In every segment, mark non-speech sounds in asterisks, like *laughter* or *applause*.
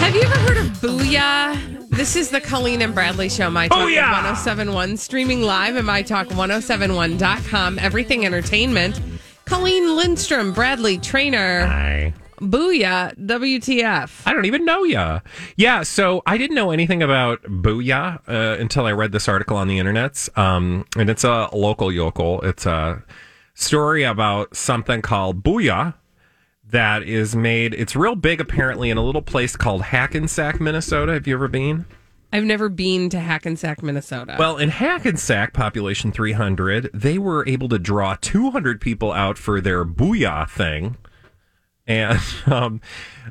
Have you ever heard of Booyah? This is the Colleen and Bradley Show, My Talk Booyah! 1071, streaming live at MyTalk1071.com. Everything Entertainment. Colleen Lindstrom, Bradley Traynor. Hi. Booyah, WTF. I don't even know ya. Yeah, so I didn't know anything about Booyah uh, until I read this article on the internet. Um, and it's a local yokel. It's a story about something called Booyah that is made. It's real big, apparently, in a little place called Hackensack, Minnesota. Have you ever been? I've never been to Hackensack, Minnesota. Well, in Hackensack, population 300, they were able to draw 200 people out for their Booyah thing. And *laughs* um,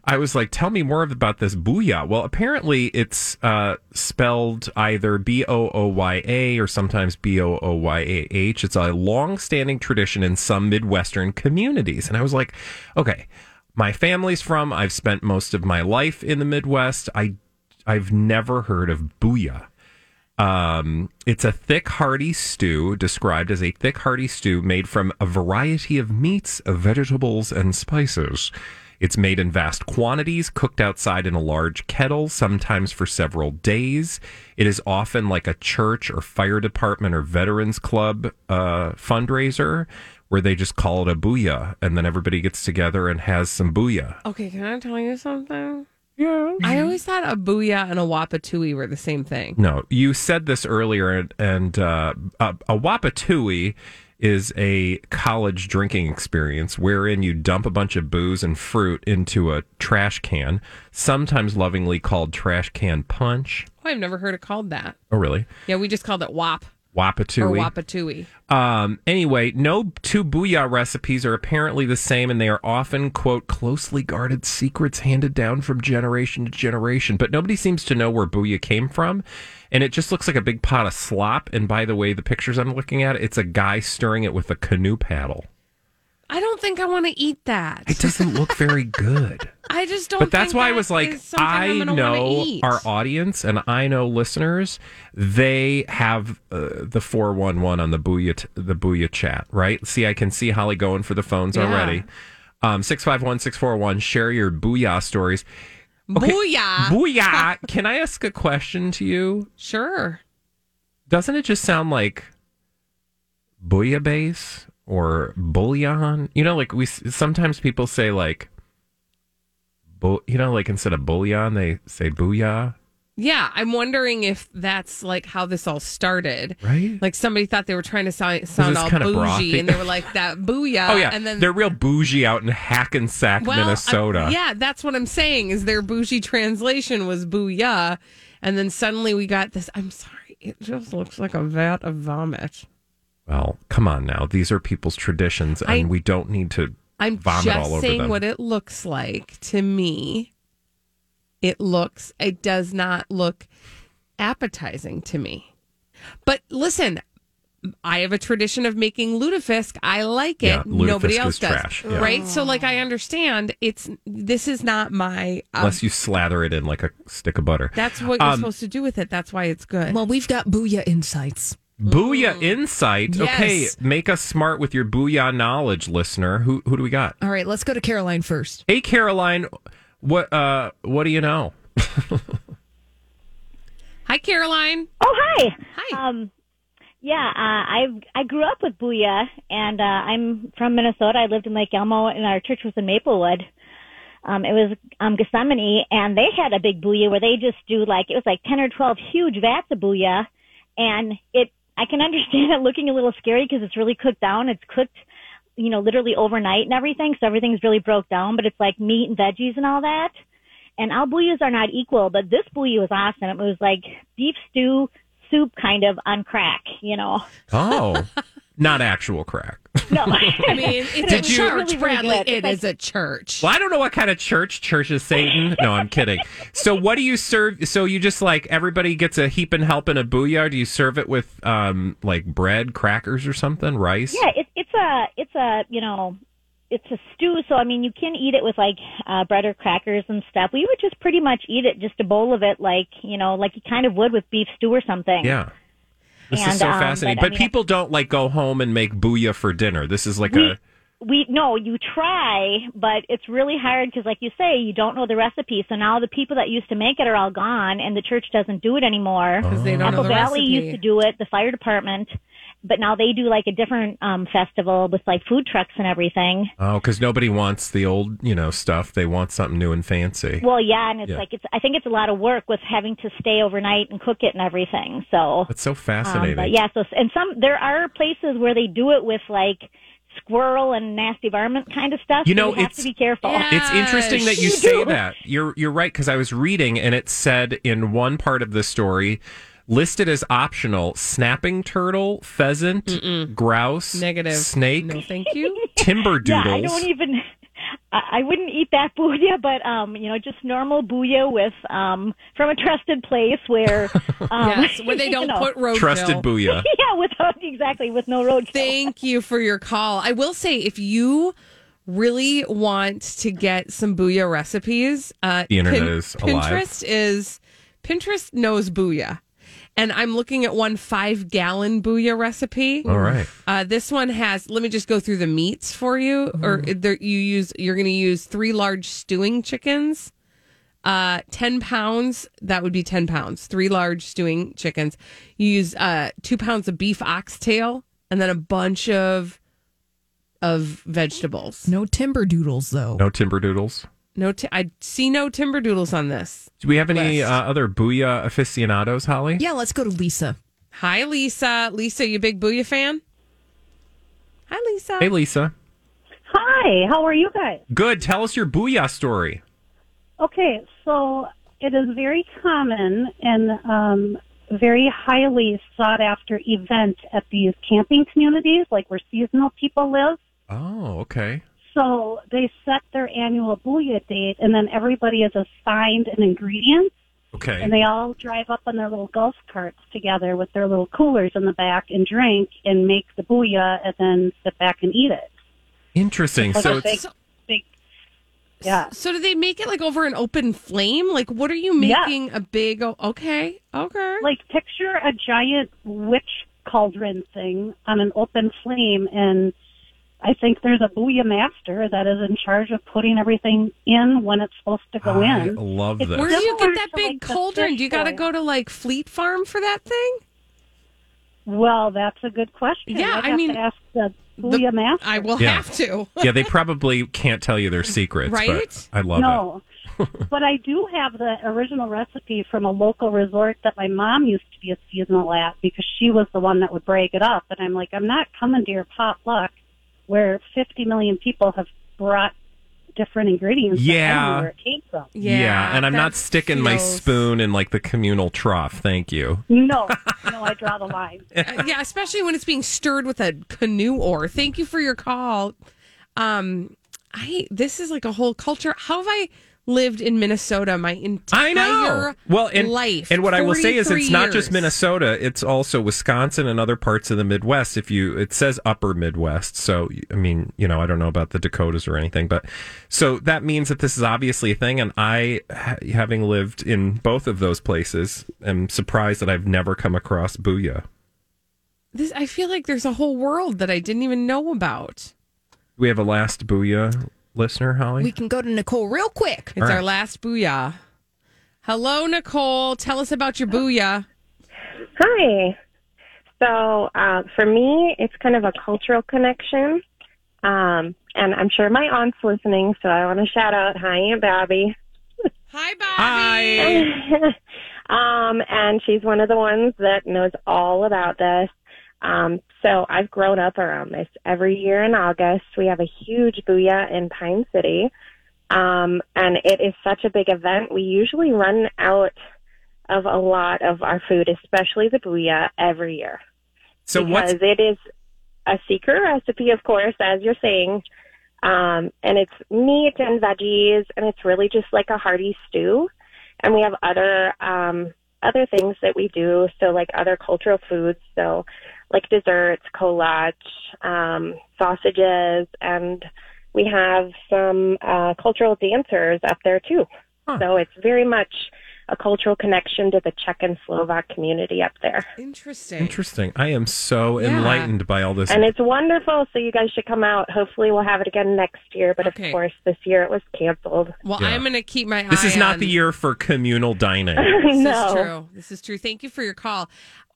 I was like, tell me more about this Booyah. Well, apparently it's uh, spelled either B O O Y A or sometimes B O O Y A H. It's a long standing tradition in some Midwestern communities. And I was like, okay, my family's from, I've spent most of my life in the Midwest. I, I've never heard of Booyah. Um, it's a thick, hearty stew, described as a thick, hearty stew made from a variety of meats, vegetables, and spices. It's made in vast quantities, cooked outside in a large kettle, sometimes for several days. It is often like a church or fire department or veterans club uh, fundraiser where they just call it a booyah and then everybody gets together and has some booyah. okay, can I tell you something? Yeah. I always thought a Booyah and a Wapatui were the same thing. No, you said this earlier, and, and uh, a, a Wapatui is a college drinking experience wherein you dump a bunch of booze and fruit into a trash can, sometimes lovingly called trash can punch. Oh, I've never heard it called that. Oh, really? Yeah, we just called it WAP Wapatui. or Wapatui. Um, anyway, no two booyah recipes are apparently the same, and they are often, quote, closely guarded secrets handed down from generation to generation. But nobody seems to know where booyah came from. And it just looks like a big pot of slop. And by the way, the pictures I'm looking at, it's a guy stirring it with a canoe paddle. I don't think I want to eat that. It doesn't look very good. *laughs* I just don't. But that's why I was like, I I'm gonna wanna know our audience and I know listeners. They have uh, the four one one on the booyah t- the booyah chat, right? See, I can see Holly going for the phones Yeah. already. Um, six five one six four one. Share your booyah stories. Booyah. booyah! *laughs* Can I ask a question to you? Sure. Doesn't it just sound like bouillabaisse or bouillon? You know, like we sometimes people say like, bu- you know, like instead of bouillon they say booyah, Yeah, I'm wondering if that's like how this all started. right? Like somebody thought they were trying to sound, sound all bougie, brothy. and they were like that booyah. oh yeah, and then they're real bougie out in Hackensack, well, Minnesota. I- yeah, that's what I'm saying. Is their bougie translation was booyah, and then suddenly we got this. I'm sorry, it just looks like a vat of vomit. Well, come on now, these are people's traditions, and I- we don't need to I'm vomit all just over saying them. what it looks like to me. It looks, it does not look appetizing to me. But listen, I have a tradition of making lutefisk. I like it. Yeah, Nobody else is does, trash. Yeah. right? So, like, I understand it's this is not my. Um, Unless you slather it in like a stick of butter. that's what you're Um, supposed to do with it. That's why it's good. Well, we've got Booyah Insights. Booyah insight. Okay, make us smart with your booyah knowledge, listener. Who who do we got? All right, let's go to Caroline first. Hey, Caroline, what uh what do you know? *laughs* Hi, Caroline. Oh, hi. Hi. Um, yeah, uh, I I grew up with Booyah, and uh, I'm from Minnesota. I lived in Lake Elmo, and our church was in Maplewood. um, it was um, Gethsemane, and they had a big booyah where they just do like it was like ten or twelve huge vats of booyah, and it I can understand *laughs* it looking a little scary because it's really cooked down. It's cooked, you know, literally overnight and everything, so everything's really broke down. But it's like meat and veggies and all that. And all booyahs are not equal, but this booyah was awesome. It was like beef stew soup kind of on crack, you know. Oh, *laughs* not actual crack. *laughs* No, I mean, it's *laughs* Did a you- church, Really, really Bradley. good. It It's like- is a church. Well, I don't know what kind of church. Church is Satan. No, I'm kidding. So, what do you serve? So, you just like everybody gets a heap and help in a booyah. Do you serve it with um like bread, crackers, or something? Rice? Yeah, it, it's a it's a you know it's a stew. So I mean, you can eat it with like uh, bread or crackers and stuff. We would just pretty much eat it, just a bowl of it, like you know, like you kind of would with beef stew or something. Yeah. This is so um, fascinating. but, But, I mean, people don't like go home and make booyah for dinner. This is like We- a We no, you try, but it's really hard because, like you say, you don't know the recipe. So now the people that used to make it are all gone, and the church doesn't do it anymore. Because they don't know Apple the Valley recipe. used to do it, the fire department, but now they do like a different um festival with like food trucks and everything. oh, because nobody wants the old you know stuff. They want something new and fancy. Well, yeah, and it's Yeah. like it's. I think it's a lot of work with having to stay overnight and cook it and everything. So, it's so um, fascinating. but yeah, so and some there are places where they do it with like squirrel and nasty varmint kind of stuff. You so know, you have it's- to be careful. Yeah. It's interesting that you You say that. You're you're right because I was reading and it said in one part of the story listed as optional snapping turtle, pheasant, grouse, Negative. snake, No, thank you. *laughs* timber Yeah. I don't even. I I wouldn't eat that booyah, but um, you know, just normal booyah with um from a trusted place where *laughs* um, yes, where they *laughs* you don't know, put roadkill. Trusted booyah. yeah, without exactly with no roadkill. Thank you for your call. I will say, if you really want to get some booyah recipes, uh, The internet is alive. Pinterest is Pinterest knows booyah, and I'm looking at one five gallon booyah recipe. All right. Uh, this one has. Let me just go through the meats for you. Or there, you use. You're going to use three large stewing chickens. Uh, ten pounds. That would be ten pounds. Three large stewing chickens. You use uh two pounds of beef oxtail, and then a bunch of of vegetables. No timber doodles, though. No timber doodles. No, ti- I see no timber doodles on this. Do we have any uh, other booyah aficionados, Holly? Yeah, let's go to Lisa. Hi, Lisa. Lisa, you a big booyah fan? Hi, Lisa. Hey, Lisa. Hi, how are you guys? Good. Tell us your booyah story. Okay, so it is very common and um, very highly sought after event at these camping communities, like where seasonal people live. Oh, okay. So they set their annual booyah date, and then everybody is assigned an ingredient, Okay. and they all drive up on their little golf carts together with their little coolers in the back and drink and make the booyah, and then sit back and eat it. Interesting. Like So it's big, big, yeah. So do they make it like over an open flame? Like, what are you Yeah. making a big? Oh, okay, okay. like picture a giant witch cauldron thing on an open flame and I think there's a booyah master that is in charge of putting everything in when it's supposed to go I in. love It's this. Where do you get that big like, cauldron? Do you got to go to like Fleet Farm for that thing? Well, that's a good question. Yeah, I'd I have mean, to ask the booyah master. I will Yeah. have to. *laughs* yeah, they probably can't tell you their secrets, Right? but I love it. no. but I do have the original recipe from a local resort that my mom used to be a seasonal at because she was the one that would break it up. And I'm like, I'm not coming to your potluck where 50 million people have brought different ingredients. that I don't Yeah. where it came from. Yeah, and I'm not that sticking my spoon in like the communal trough. Thank you. No, *laughs* no, I draw the line. *laughs* Uh, yeah, especially when it's being stirred with a canoe oar. Thank you for your call. Um, I this is like a whole culture. How have I lived in Minnesota my entire I know. Well, and, life? and what I will say is, 43 it's not just. Minnesota; it's also Wisconsin and other parts of the Midwest. If you, it says Upper Midwest, so I mean, you know, I don't know about the Dakotas or anything, but so that means that this is obviously a thing. And I, having lived in both of those places, am surprised that I've never come across booyah. This, I feel like there's a whole world that I didn't even know about. We have a last booyah listener, Holly. We can go to Nicole real quick. It's All our right. last booyah. Hello, Nicole. Tell us about your booyah. Hi. So uh, for me, it's kind of a cultural connection. Um, and I'm sure my aunt's listening, so I want to shout out, hi, Aunt Bobby. Hi, *laughs* Bobby. Hi. um, and she's one of the ones that knows all about this. Um, so I've grown up around this. Every year in August, we have a huge booyah in Pine City. Um, and it is such a big event. We usually run out of a lot of our food, especially the booyah, every year. So because what's it is a secret recipe, of course, as you're saying. Um, and it's meat and veggies, and it's really just like a hearty stew. And we have other um, other things that we do, so like other cultural foods, so like desserts, kolache, um, sausages, and we have some uh, cultural dancers up there too. So it's very much a cultural connection to the Czech and Slovak community up there. Interesting. interesting? I am so Yeah. enlightened by all this. And it's wonderful, so you guys should come out. Hopefully, we'll have it again next year. But Okay. of course, this year it was canceled. Well, Yeah. I'm going to keep my This eye is not the year for communal dining. *laughs* This no. is true. This is true. Thank you for your call.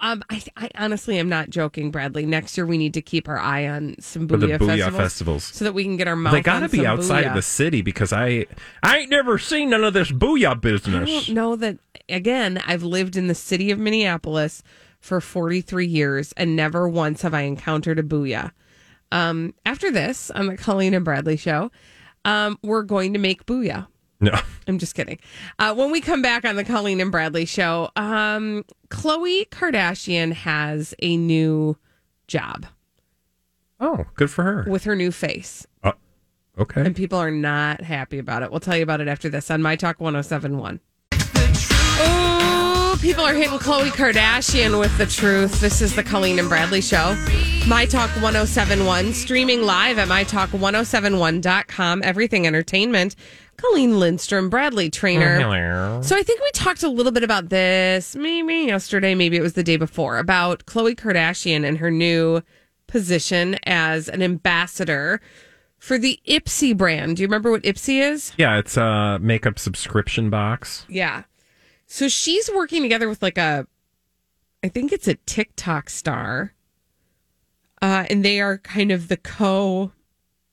Um, I, I honestly am not joking, Bradley. Next year we need to keep our eye on some For the booyah, booyah festivals, festivals. so that we can get our mouth. They got to be outside of booyah. the city because I I ain't never seen none of this booyah business. I don't know that. Again, I've lived in the city of Minneapolis for 43 years, and never once have I encountered a booyah. Um, after this, on the Colleen and Bradley show, um, we're going to make booyah. No. I'm just kidding. Uh, when we come back on the Colleen and Bradley show, um, Khloe Kardashian has a new job Oh, good for her. with her new face, uh, Okay. and people are not happy about it. We'll tell you about it after this on My Talk 1071. Oh, people are hitting Khloe Kardashian with the truth. This is the Colleen and Bradley show. My Talk 1071, streaming live at MyTalk1071.com. Everything Entertainment. Colleen Lindstrom, Bradley Traynor. Hello. So I think we talked a little bit about this maybe yesterday, maybe it was the day before, about Khloe Kardashian and her new position as an ambassador for the Ipsy brand. Do you remember what Ipsy is? Yeah, it's a makeup subscription box. Yeah. So she's working together with like a, I think it's a TikTok star. Uh, and they are kind of the co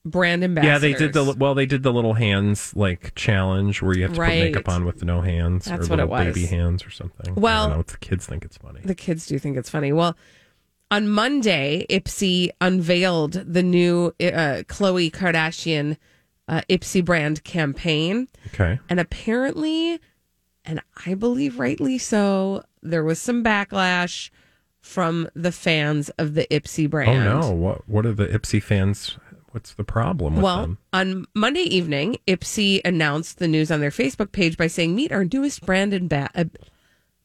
brand ambassadors. Yeah, they did the well. They did the little hands like challenge where you have to Right. put makeup on with no hands That's or what it was. baby hands or something. Well- I don't know. The kids think it's funny. The kids do think it's funny. Well, on Monday, Ipsy unveiled the new uh, Kardashian uh, Ipsy brand campaign. Okay. And apparently, and I believe rightly so, there was some backlash from the fans of the Ipsy brand. Oh no! What what are the Ipsy fans? What's the problem with Well, them? on Monday evening, Ipsy announced the news on their Facebook page by saying, "Meet our newest brand and ba- uh,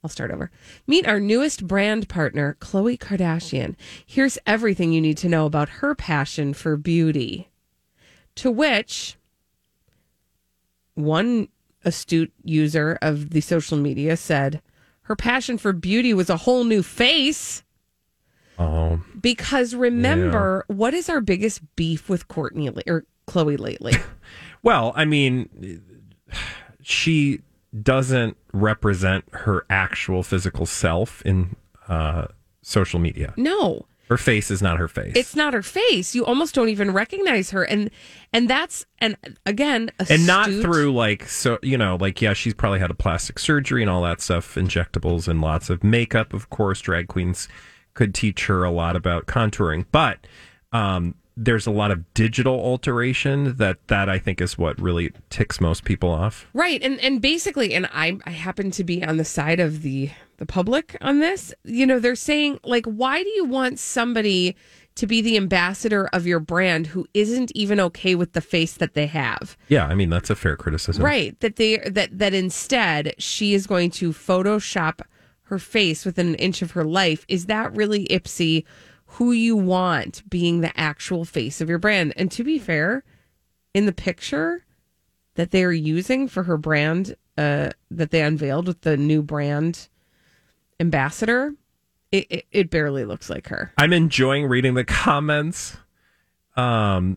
I'll start over. Meet our newest brand partner, Khloe Kardashian. Here's everything you need to know about her passion for beauty." To which one astute user of the social media said, "Her passion for beauty was a whole new face." Oh, Because remember, what is our biggest beef with Kourtney or Khloe lately? *laughs* well, I mean, she doesn't represent her actual physical self in uh, social media. no, Her face is not her face. it's not her face. You almost don't even recognize her, and and that's and again, and not through like so you know like yeah she's probably had a plastic surgery and all that stuff injectables and lots of makeup of course drag queens could teach her a lot about contouring but um there's a lot of digital alteration that that i think is what really ticks most people off right, and and basically, and I I happen to be on the side of the the public on this. You know, they're saying like, why do you want somebody to be the ambassador of your brand who isn't even okay with the face that they have? yeah i mean that's a fair criticism Right. That they that that instead she is going to Photoshop her face within an inch of her life. Is that really Ipsy who you want being the actual face of your brand? And to be fair, in the picture that they are using for her brand, uh, that they unveiled with the new brand ambassador, it, it, it barely looks like her. i'm enjoying reading the comments um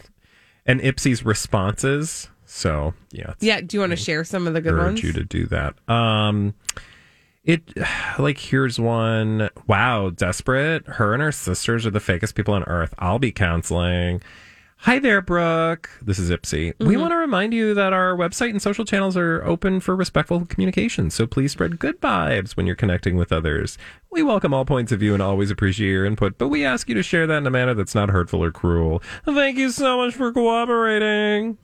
*laughs* and ipsy's responses so yeah Yeah. Do you want to share some of the good ones? you to do that. Um, it *sighs* like here's one. Wow, desperate. Her and her sisters are the fakest people on earth. I'll be counseling. Hi there, Brooke. This is Ipsy. We mm-hmm. want to remind you that our website and social channels are open for respectful communication, so please spread good vibes when you're connecting with others. We welcome all points of view and always appreciate your input, but we ask you to share that in a manner that's not hurtful or cruel. Thank you so much for cooperating.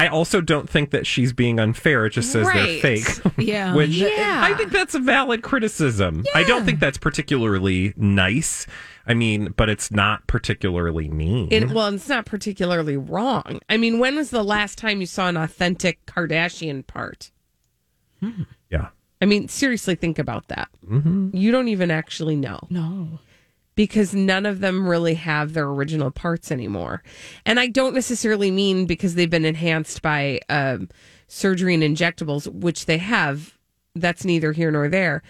I also don't think that she's being unfair. It just says Right. they're fake. *laughs* Yeah. *laughs* Which Yeah. I think that's a valid criticism. I don't think that's particularly nice. I mean, but it's not particularly mean. It, well, it's not particularly wrong. I mean, when was the last time you saw an authentic Kardashian part? yeah. I mean, seriously, think about that. Mm-hmm. You don't even actually know. No. Because none of them really have their original parts anymore. And I don't necessarily mean because they've been enhanced by um, surgery and injectables, which they have. That's neither here nor there.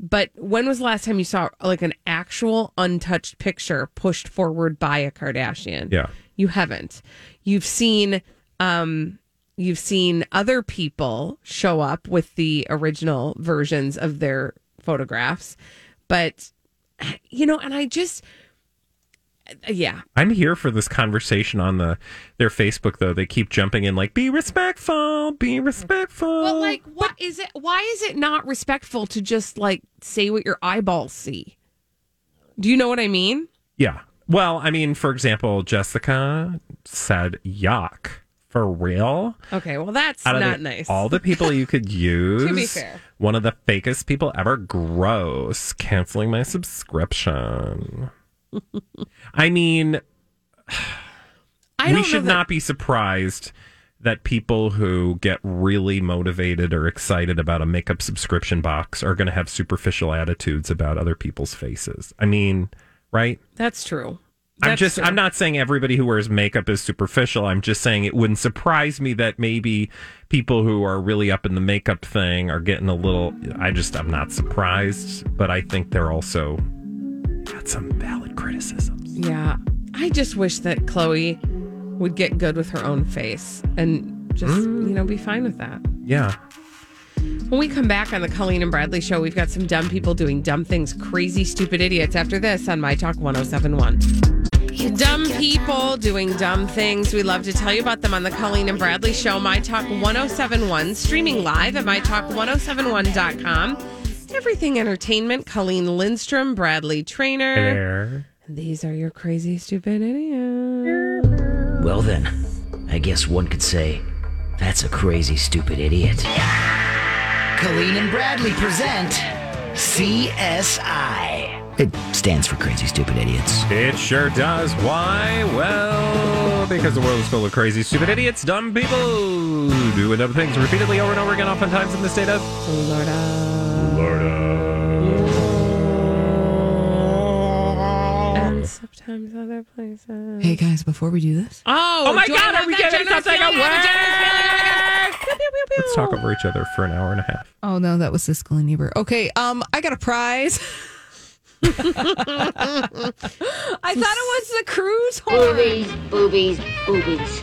But when was the last time you saw like an actual untouched picture pushed forward by a Kardashian? Yeah. You haven't. You've seen um you've seen other people show up with the original versions of their photographs. But you know, and I just uh, yeah. I'm here for this conversation on the their Facebook though. They keep jumping in like be respectful, be respectful. But like what is it why is it not respectful to just like say what your eyeballs see? Do you know what I mean? yeah. Well, I mean, for example, Jessica said yuck. For real? Okay, well that's not the- nice. All the people you could *laughs* use. to be fair. One of the fakest people ever. Gross. Canceling my subscription. *laughs* I mean, I we should that- not be surprised that people who get really motivated or excited about a makeup subscription box are going to have superficial attitudes about other people's faces. I mean, right? That's true. I'm just true. I'm not saying everybody who wears makeup is superficial. I'm just saying it wouldn't surprise me that maybe people who are really up in the makeup thing are getting a little I just I'm not surprised, but I think they're also got some valid criticisms. Yeah. I just wish that Khloe would get good with her own face and just, Mm. you know, be fine with that. Yeah. When we come back on the Colleen and Bradley show, we've got some dumb people doing dumb things, crazy, stupid idiots after this on My Talk 1071. Dumb people doing dumb things. We love to tell you about them on the Colleen and Bradley show, My Talk 1071, streaming live at MyTalk1071.com. Everything Entertainment, Colleen Lindstrom, Bradley Traynor. There. These are your crazy, stupid idiots. Well, then, I guess one could say that's a crazy, stupid idiot. Colleen and Bradley present CSI. It stands for Crazy Stupid Idiots. It sure does. Why? Well, because the world is full of crazy, stupid idiots, dumb people doing dumb things repeatedly over and over again, oftentimes in the state of Florida. Florida. And sometimes other places. Hey guys, before we do this, Oh, Oh my God, are we that getting generous something feeling? I have a away? Let's talk over each other for an hour and a half. oh no, that was Siskel and Ebert. Okay, um, I got a prize. *laughs* I thought it was the cruise horn. Boobies, boobies, boobies.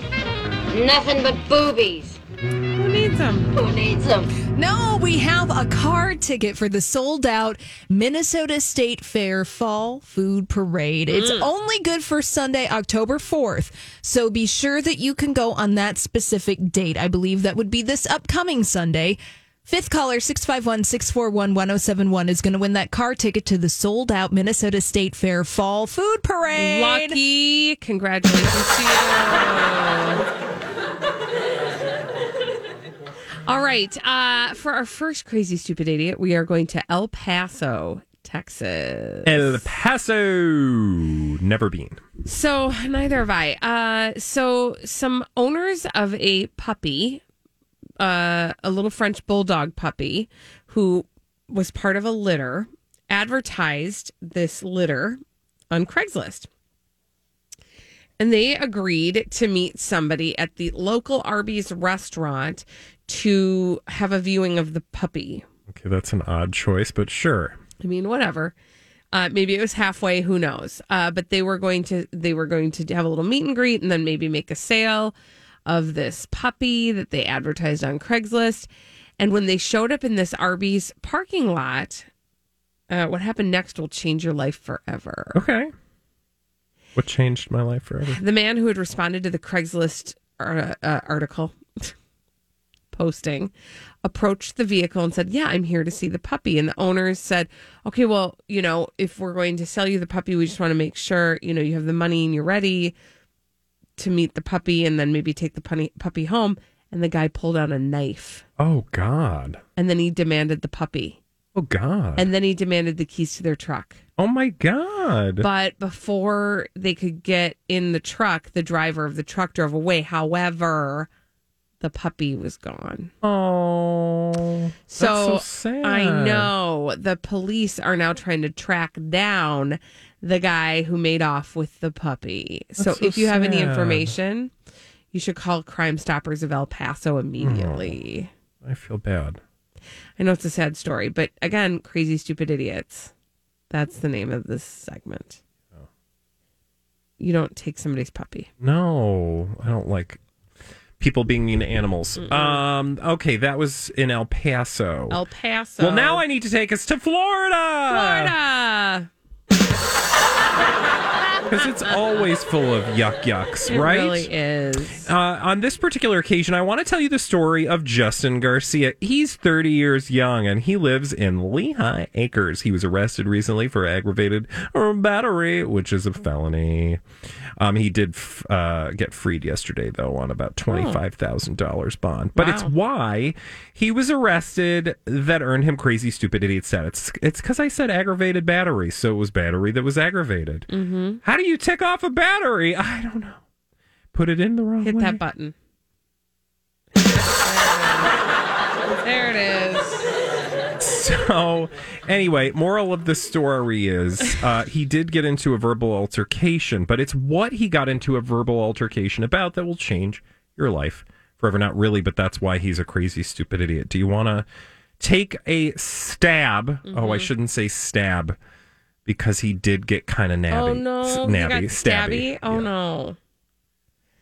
Nothing but boobies. Who needs them? Who needs them? No, we have a card ticket for the sold out Minnesota State Fair Fall Food Parade. It's mm. only good for Sunday, October 4th. So be sure that you can go on that specific date. I believe that would be this upcoming Sunday. Fifth caller, 651 641 1071, is going to win that car ticket to the sold out Minnesota State Fair Fall Food Parade. Lucky. Congratulations to you. *laughs* All right. Uh, for our first crazy stupid idiot, we are going to El Paso, Texas. El Paso. Never been. So neither have I. Uh, so some owners of a puppy, uh, a little French bulldog puppy, who was part of a litter, advertised this litter on Craigslist. And they agreed to meet somebody at the local Arby's restaurant to have a viewing of the puppy. Okay, that's an odd choice, but sure. I mean, whatever. Uh, maybe it was halfway. Who knows? Uh, but they were going to they were going to have a little meet and greet, and then maybe make a sale of this puppy that they advertised on Craigslist. And when they showed up in this Arby's parking lot, uh, what happened next will change your life forever. Okay. What changed my life forever? The man who had responded to the Craigslist uh, uh, article posting approached the vehicle and said, Yeah, I'm here to see the puppy. And the owners said, Okay, well, you know, if we're going to sell you the puppy, we just want to make sure, you know, you have the money and you're ready to meet the puppy and then maybe take the puppy home. And the guy pulled out a knife Oh God. and then he demanded the puppy. Oh God. And then he demanded the keys to their truck. oh my God. But before they could get in the truck, the driver of the truck drove away. However, the puppy was gone. oh. So, so sad. I know the police are now trying to track down the guy who made off with the puppy. so, so if you have any information, you should call Crime Stoppers of El Paso hmm. immediately. I feel bad. I know it's a sad story, but again, crazy stupid idiots. That's the name of this segment. Oh. You don't take somebody's puppy. No, I don't like people being mean to animals. Um. Okay, that was in El Paso. El Paso. well, now I need to take us to Florida. Florida. *laughs* Because it's always full of yuck yucks, It right? really is. Uh, on this particular occasion, I want to tell you the story of Justin Garcia. He's 30 years young and he lives in Lehigh Acres. He was arrested recently for aggravated battery, which is a felony. Um, he did f- uh, get freed yesterday, though, on about $25,000 bond. But it's why he was arrested that earned him crazy, stupid idiot status. It's because I said aggravated battery, so it was battery that was aggravated. Mm-hmm. How do you tick off a battery? I don't know. Put it in the wrong Hit way. that button. *laughs* So, anyway, moral of the story is uh, he did get into a verbal altercation, but it's what he got into a verbal altercation about that will change your life forever. Not really, but that's why he's a crazy, stupid idiot. Do you want to take a stab? Oh, I shouldn't say stab because he did get kind of nabby. Oh no, S- nabby, stabby. stabby. Oh Yeah. no.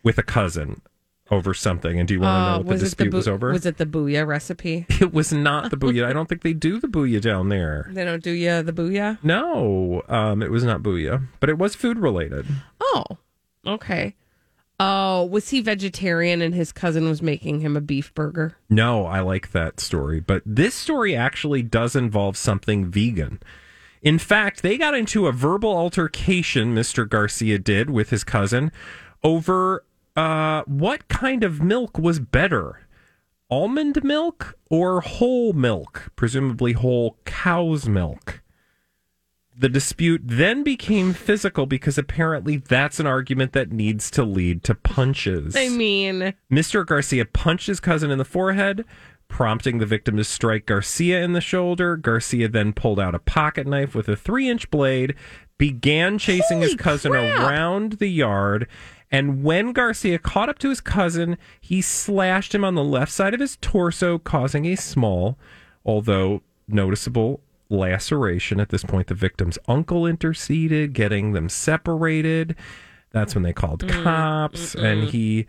With a cousin over something. And do you want to know Uh, what the was the dispute boo- was over? Was it the booyah recipe? *laughs* it was not the booyah. I don't think they do the booyah down there. They don't do ya the booyah. No, um, it was not booyah, but it was food related. Oh, okay. Oh, was he vegetarian and his cousin was making him a beef burger? No, I like that story, but this story actually does involve something vegan. In fact, they got into a verbal altercation, Mr. Garcia did with his cousin, over uh, what kind of milk was better almond milk or whole milk, presumably whole cow's milk. The dispute then became physical because apparently that's an argument that needs to lead to punches. I mean, Mr. Garcia punched his cousin in the forehead, prompting the victim to strike Garcia in the shoulder. Garcia then pulled out a pocket knife with a three inch blade, began chasing his cousin crap. around the yard. And when Garcia caught up to his cousin, he slashed him on the left side of his torso, causing a small, although noticeable, laceration. At this point, the victim's uncle interceded, getting them separated. That's when they called Mm, cops, and he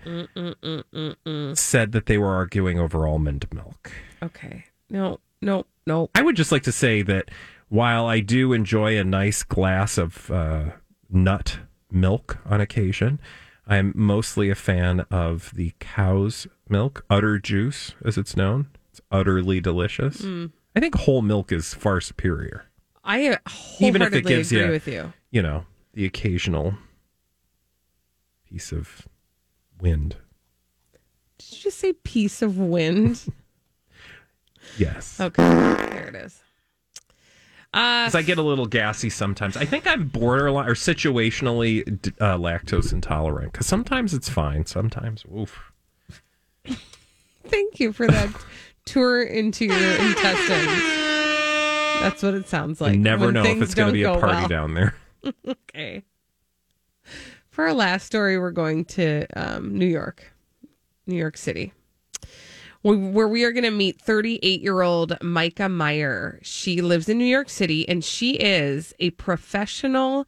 said that they were arguing over almond milk. okay. No, no, no. I would just like to say that while I do enjoy a nice glass of uh, nut milk on occasion, I'm mostly a fan of the cow's milk, udder juice, as it's known. It's utterly delicious. Mm. I think whole milk is far superior. I uh, Even wholeheartedly gives agree with you. You know, the occasional piece of wind. Did you just say piece of wind? *laughs* Yes. okay, there it is. Uh, 'Cause I get a little gassy sometimes. I think I'm borderline or situationally uh, lactose intolerant because sometimes it's fine. Sometimes, oof. *laughs* thank you for that tour into your intestines. That's what it sounds like. I never know if it's going to be a party well. down there. *laughs* Okay. For our last story, we're going to um, New York, New York City, where where we are going to meet 38 year old Myka Meier. She lives in New York City and she is a professional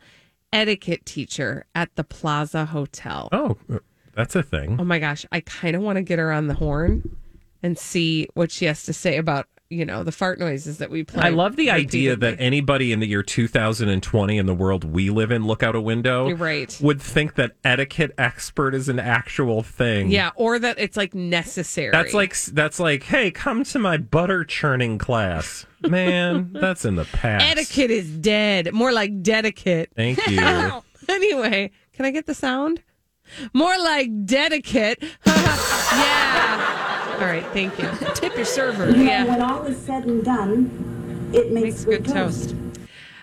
etiquette teacher at the Plaza Hotel. Oh, uh, that's a thing. Oh my gosh, I kind of want to get her on the horn and see what she has to say about you know, the fart noises that we play. I love the idea that anybody in the year 2020 in the world we live in, look out a window, You're right. would think that etiquette expert is an actual thing. Yeah, or that it's like necessary. That's like that's like, hey, come to my butter churning class. Man, *laughs* that's in the past. etiquette is dead. More like dedicate. Thank you. *laughs* anyway, can I get the sound? More like dedicate. *laughs* yeah. All right, thank you. Tip your server. You Yeah. when all is said and done, it makes, Makes good toast.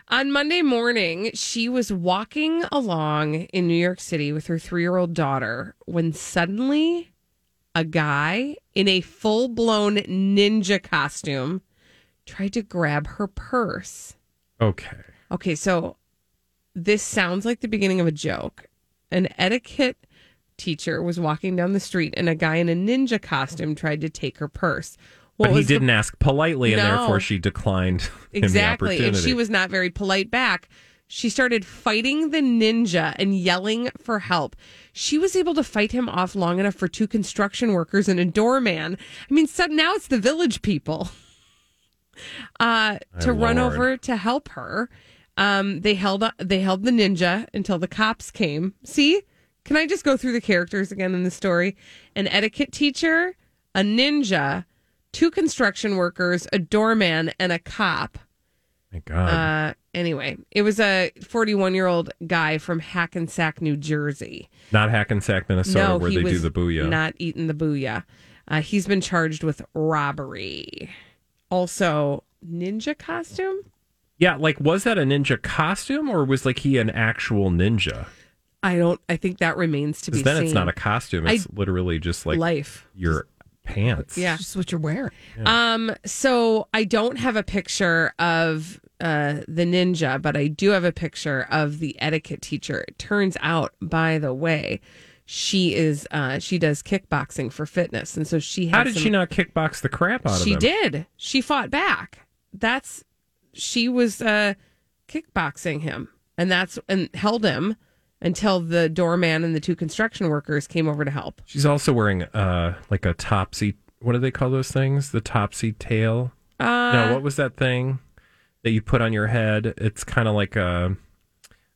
On Monday morning, she was walking along in New York City with her three year old daughter when suddenly a guy in a full blown ninja costume tried to grab her purse. Okay. Okay, so this sounds like the beginning of a joke. An etiquette teacher was walking down the street and a guy in a ninja costume tried to take her purse. What but he didn't ask politely, and No. therefore she declined *laughs* the Exactly. And she was not very polite back. She started fighting the ninja and yelling for help. She was able to fight him off long enough for two construction workers and a doorman. I mean, so now it's the village people *laughs* uh, to My run over to help her. Um, they held they held the ninja until the cops came. See, can I just go through the characters again in the story? An etiquette teacher, a ninja, two construction workers, a doorman, and a cop. My God. Uh, anyway, it was a 41 year old guy from Hackensack, New Jersey. not Hackensack, Minnesota, no, where they do the booyah. Not eating the booyah. Uh, he's been charged with robbery. Also, ninja costume. Yeah, like was that a ninja costume or was like he an actual ninja? I don't. I think that remains to be Because then seen. it's not a costume; I- it's literally just like life. your pants. Yeah. Just what you're wearing. Um. So I don't have a picture of uh the ninja, but I do have a picture of the etiquette teacher. It turns out, by the way, she is uh she does kickboxing for fitness, and so she had How did some- she not kickbox the crap out of him? She him? did. She fought back. That's she was uh kickboxing him, and that's and held him until the doorman and the two construction workers came over to help. She's also wearing uh like a topsy. What do they call those things? The topsy tail. Uh, no, what was that thing that you put on your head? It's kind of like a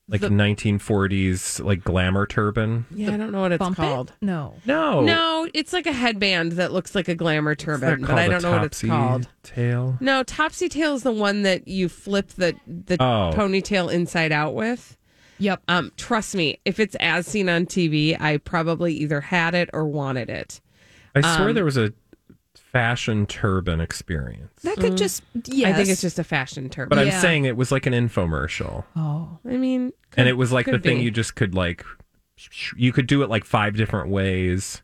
like The- 1940s like glamour turban. Yeah, I don't know what it's Bump it? called. No. No, No, it's like a headband that looks like a glamour turban, but I don't know what it's called. Tail. No, topsy tail is the one that you flip the the Oh. ponytail inside out with. Yep. Um, trust me, if it's as seen on TV, I probably either had it or wanted it. I swear Um, there was a fashion turban experience. That could mm. just yes. I think it's just a fashion turban. But I'm Yeah. saying it was like an infomercial. Oh. I mean, and it was like the could thing be. you just could like you could do it like five different ways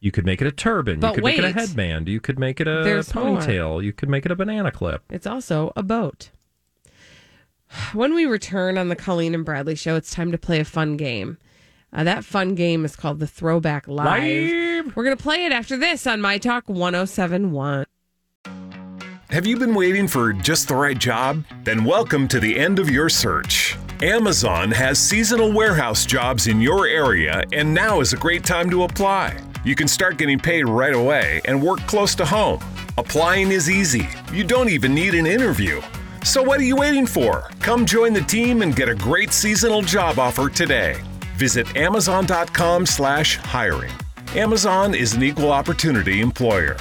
you could make it a turban But you could make it a headband you could make it a There's more. ponytail you could make it a banana clip It's also a boat. *sighs* When we return on the Colleen and Bradley show, it's time to play a fun game. Uh, that fun game is called the Throwback Live. Live. We're going to play it after this on My Talk 1071. Have you been waiting for just the right job? Then welcome to the end of your search. Amazon has seasonal warehouse jobs in your area, and now is a great time to apply. You can start getting paid right away and work close to home. Applying is easy. You don't even need an interview. So what are you waiting for? Come join the team and get a great seasonal job offer today. Visit amazon.com slash hiring. Amazon is an equal opportunity employer.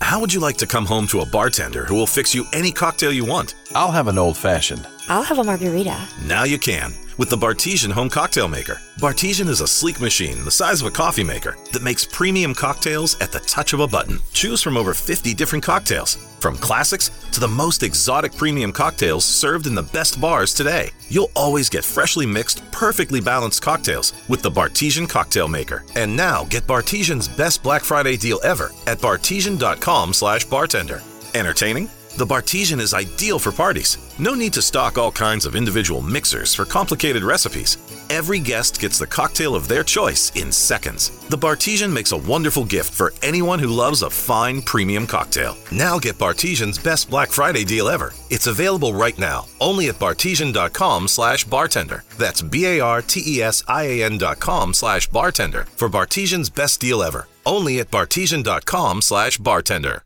How would you like to come home to a bartender who will fix you any cocktail you want? I'll have an old fashioned. I'll have a margarita. Now you can with the Bartesian Home Cocktail Maker. Bartesian is a sleek machine the size of a coffee maker that makes premium cocktails at the touch of a button. Choose from over 50 different cocktails, from classics to the most exotic premium cocktails served in the best bars today. You'll always get freshly mixed, perfectly balanced cocktails with the Bartesian Cocktail Maker. And now get Bartesian's best Black Friday deal ever at bartesian.com/bartender. Entertaining? The Bartesian is ideal for parties. No need to stock all kinds of individual mixers for complicated recipes. Every guest gets the cocktail of their choice in seconds. The Bartesian makes a wonderful gift for anyone who loves a fine premium cocktail. Now get Bartesian's best Black Friday deal ever. It's available right now, only at bartesian.com slash bartender. That's B-A-R-T-E-S-I-A-N dot com slash bartender for Bartesian's best deal ever. Only at bartesian.com slash bartender.